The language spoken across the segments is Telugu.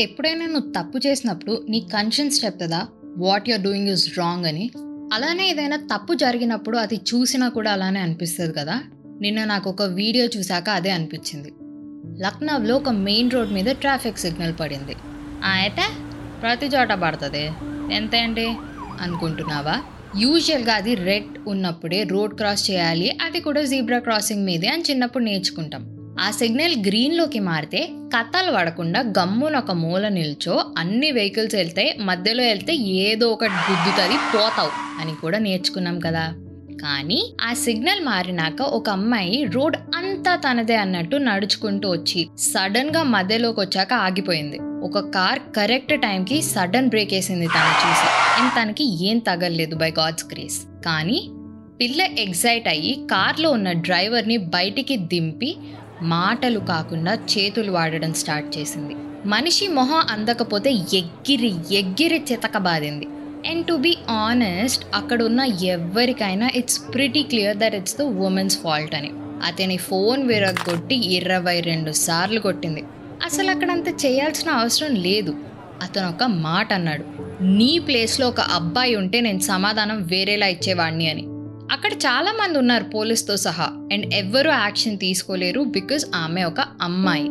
ఎప్పుడైనా నువ్వు తప్పు చేసినప్పుడు నీ కన్షియన్స్ చెప్తుందా? What you're doing is wrong అని. అలానే ఏదైనా తప్పు జరిగినప్పుడు అది చూసినా కూడా అలానే అనిపిస్తుంది కదా? నిన్న నాకు ఒక వీడియో చూశాక అదే అనిపించింది. లక్నోలో ఒక మెయిన్ రోడ్ మీద ట్రాఫిక్ సిగ్నల్ పడింది. ఆ, అయితే ప్రతి చోట పడుతుంది. ఎంత అండి? అనుకుంటున్నావా? యూజువల్గా అది రెడ్ ఉన్నప్పుడే రోడ్ క్రాస్ చేయాలి. అది కూడా జీబ్రా క్రాసింగ్ మీదే అని చిన్నప్పుడు నేర్చుకుంటాం. ఆ సిగ్నల్ గ్రీన్లోకి మారితే కథలు పడకుండా గమ్మున ఒక మూల నిల్చో అన్ని వెహికల్స్ వెళ్తే మధ్యలో వెళ్తే ఏదో ఒకటి గుద్దుతుంది పోతావు అని కూడా నేర్చుకున్నాం కదా. కానీ ఆ సిగ్నల్ మారినాక ఒక అమ్మాయి రోడ్ అంతా తనదే అన్నట్టు నడుచుకుంటూ వచ్చి సడన్గా మధ్యలోకి వచ్చాక ఆగిపోయింది. ఒక కార్ కరెక్ట్ టైంకి సడన్ బ్రేక్ వేసింది తను చూసి. అండ్ తనకి ఏం తగలలేదు బై గాడ్స్ గ్రేస్. కానీ పిల్ల ఎగ్జైట్ అయ్యి కార్లో ఉన్న డ్రైవర్ని బయటికి దింపి మాటలు కాకుండా చేతులు వాడడం స్టార్ట్ చేసింది. మనిషి మొహం అందకపోతే ఎగ్గిరి ఎగ్గిరి చితకబాదింది అండ్ టు బీ ఆనెస్ట్ అక్కడ ఉన్న ఎవరికైనా it's pretty clear that it's the women's fault అని. అతని ఫోన్ విరగొట్టి ఇరవై రెండు సార్లు కొట్టింది. అసలు అక్కడ అంత చేయాల్సిన అవసరం లేదు. అతను ఒక మాట అన్నాడు నీ ప్లేస్లో ఒక అబ్బాయి ఉంటే నేను సమాధానం వేరేలా ఇచ్చేవాడిని అని. అక్కడ చాలా మంది ఉన్నారు పోలీస్తో సహా. అండ్ ఎవ్వరూ యాక్షన్ తీసుకోలేరు బికాజ్ ఆమె ఒక అమ్మాయి.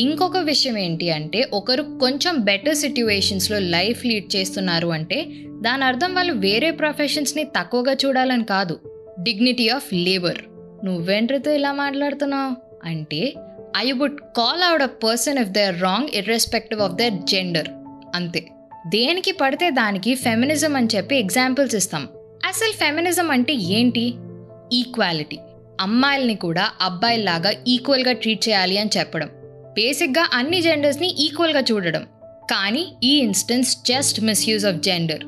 ఇంకొక విషయం ఏంటి అంటే ఒకరు కొంచెం బెటర్ సిట్యువేషన్స్లో లైఫ్ లీడ్ చేస్తున్నారు అంటే దాని అర్థం వాళ్ళు వేరే ప్రొఫెషన్స్ని తక్కువగా చూడాలని కాదు. Dignity of labour. నువ్వేంటితో ఇలా మాట్లాడుతున్నావు? అంటే I would call out a person if they are wrong irrespective of their gender. అంతే. దేనికి పడితే దానికి ఫెమినిజం అని చెప్పి ఎగ్జాంపుల్స్ ఇస్తాం. అసలు ఫెమినిజం అంటే ఏంటి? ఈక్వాలిటీ అమ్మాయిల్ని కూడా అబ్బాయిల్లాగా ఈక్వల్గా ట్రీట్ చేయాలి అని చెప్పడం. బేసిక్గా అన్ని జెండర్స్ని ఈక్వల్గా చూడడం. కానీ ఈ instance just misuse of gender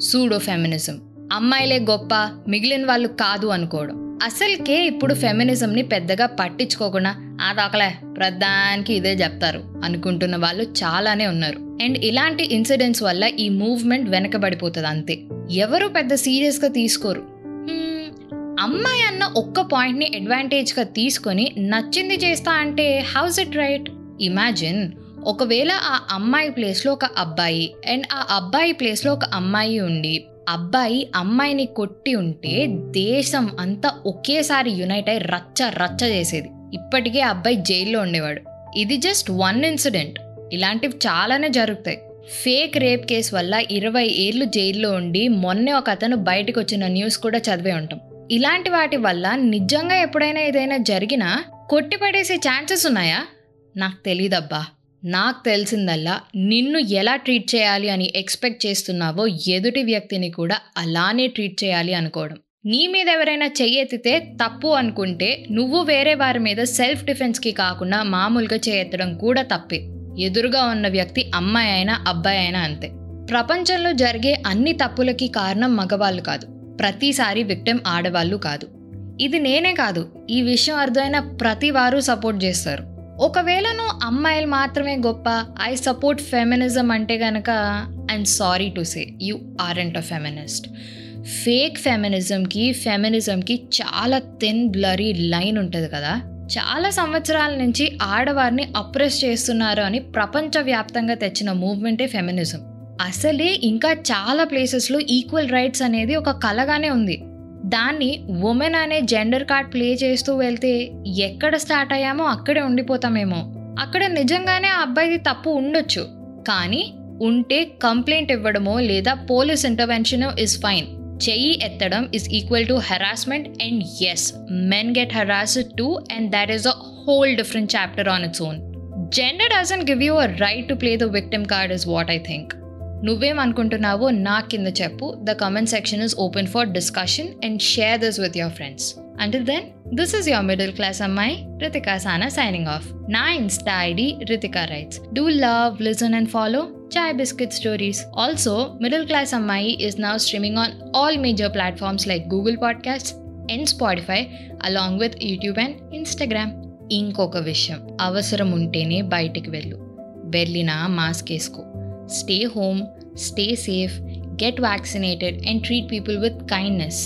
pseudo feminism అమ్మాయిలే గొప్ప మిగిలిన వాళ్ళు కాదు అనుకోవడం. అసలుకే ఇప్పుడు ఫెమినిజంని పెద్దగా పట్టించుకోకుండా ఆ దాకలే ప్రధానికి ఇదే చెప్తారు అనుకుంటున్న వాళ్ళు చాలానే ఉన్నారు. అండ్ ఇలాంటి ఇన్సిడెంట్స్ వల్ల ఈ మూవ్మెంట్ వెనకబడిపోతుంది అంతే. ఎవరు పెద్ద సీరియస్గా తీసుకోరు. అమ్మాయి అన్న ఒక్క పాయింట్ని అడ్వాంటేజ్గా తీసుకొని నచ్చింది చేస్తా అంటే హౌస్ ఇట్ రైట్? ఇమాజిన్ ఒకవేళ ఆ అమ్మాయి ప్లేస్లో ఒక అబ్బాయి అండ్ ఆ అబ్బాయి ప్లేస్లో ఒక అమ్మాయి ఉండి అబ్బాయి అమ్మాయిని కొట్టి ఉంటే దేశం అంతా ఒకేసారి యునైట్ అయి రచ్చ రచ్చ చేసేది. ఇప్పటికే అబ్బాయి జైల్లో ఉండేవాడు. ఇది జస్ట్ వన్ ఇన్సిడెంట్. ఇలాంటివి చాలానే జరుగుతాయి. ఫేక్ రేప్ కేసు వల్ల ఇరవై ఏళ్ళు జైల్లో ఉండి మొన్నే ఒక అతను బయటకు వచ్చిన న్యూస్ కూడా చదివే ఉంటాం. ఇలాంటి వాటి వల్ల నిజంగా ఎప్పుడైనా ఏదైనా జరిగినా కొట్టిపడేసే ఛాన్సెస్ ఉన్నాయా? నాకు తెలియదబ్బా నాకు తెలిసిందల్లా నిన్ను ఎలా ట్రీట్ చేయాలి అని ఎక్స్పెక్ట్ చేస్తున్నావో ఎదుటి వ్యక్తిని కూడా అలానే ట్రీట్ చేయాలి అనుకోవడం. నీ మీద ఎవరైనా చెయ్యెత్తితే తప్పు అనుకుంటే నువ్వు వేరే వారి మీద సెల్ఫ్ డిఫెన్స్కి కాకుండా మామూలుగా చేయెత్తడం కూడా తప్పే. ఎదురుగా ఉన్న వ్యక్తి అమ్మాయి అయినా అబ్బాయి అయినా అంతే. ప్రపంచంలో జరిగే అన్ని తప్పులకి కారణం మగవాళ్ళు కాదు. ప్రతిసారి విక్టెం ఆడవాళ్ళు కాదు. ఇది నేనే కాదు. ఈ విషయం అర్థమైన ప్రతి వారు సపోర్ట్ చేస్తారు. ఒకవేళ నువ్వు అమ్మాయిలు మాత్రమే గొప్ప ఐ సపోర్ట్ ఫెమినిజం అంటే గనక I'm sorry to say you aren't a feminist fake ఫెమినిజంకి ఫెమినిజంకి చాలా థిన్ బ్లరీ లైన్ ఉంటుంది కదా? చాలా సంవత్సరాల నుంచి ఆడవారిని అప్రెస్ చేస్తున్నారు అని ప్రపంచవ్యాప్తంగా తెచ్చిన మూవ్మెంటే ఫెమినిజం అసలే ఇంకా చాలా ప్లేసెస్లో ఈక్వల్ రైట్స్ అనేది ఒక కలగానే ఉంది. దాన్ని ఉమెన్ అనే జెండర్ కార్డ్ ప్లే చేస్తూ వెళ్తే ఎక్కడ స్టార్ట్ అయ్యామో అక్కడే ఉండిపోతామేమో. అక్కడ నిజంగానే ఆ అబ్బాయిది తప్పు ఉండొచ్చు. కానీ ఉంటే కంప్లైంట్ ఇవ్వడమో లేదా police intervention is fine చెయ్యి ఎత్తడం is equal to harassment and yes men get harassed too and that is a whole different chapter on its own gender doesn't give you a right to play the victim card is what I think నువ్వేమనుకుంటున్నావో నా కింద చెప్పు the comment section is open for discussion and share this with your friends Until then this is your middle class అమ్మాయి రితికా సానా సైనింగ్ ఆఫ్ నా Insta ID Ritika writes do love listen and follow Chai Biscuit Stories. Also, Middle Class Ammai is now streaming on all major platforms like Google Podcasts and Spotify, along with YouTube and Instagram. ఇంకొక విషయం అవసరం ఉంటేనే బయటికి వెళ్ళు వెళ్ళినా మాస్క్ వేసుకో stay home stay safe get vaccinated and treat people with kindness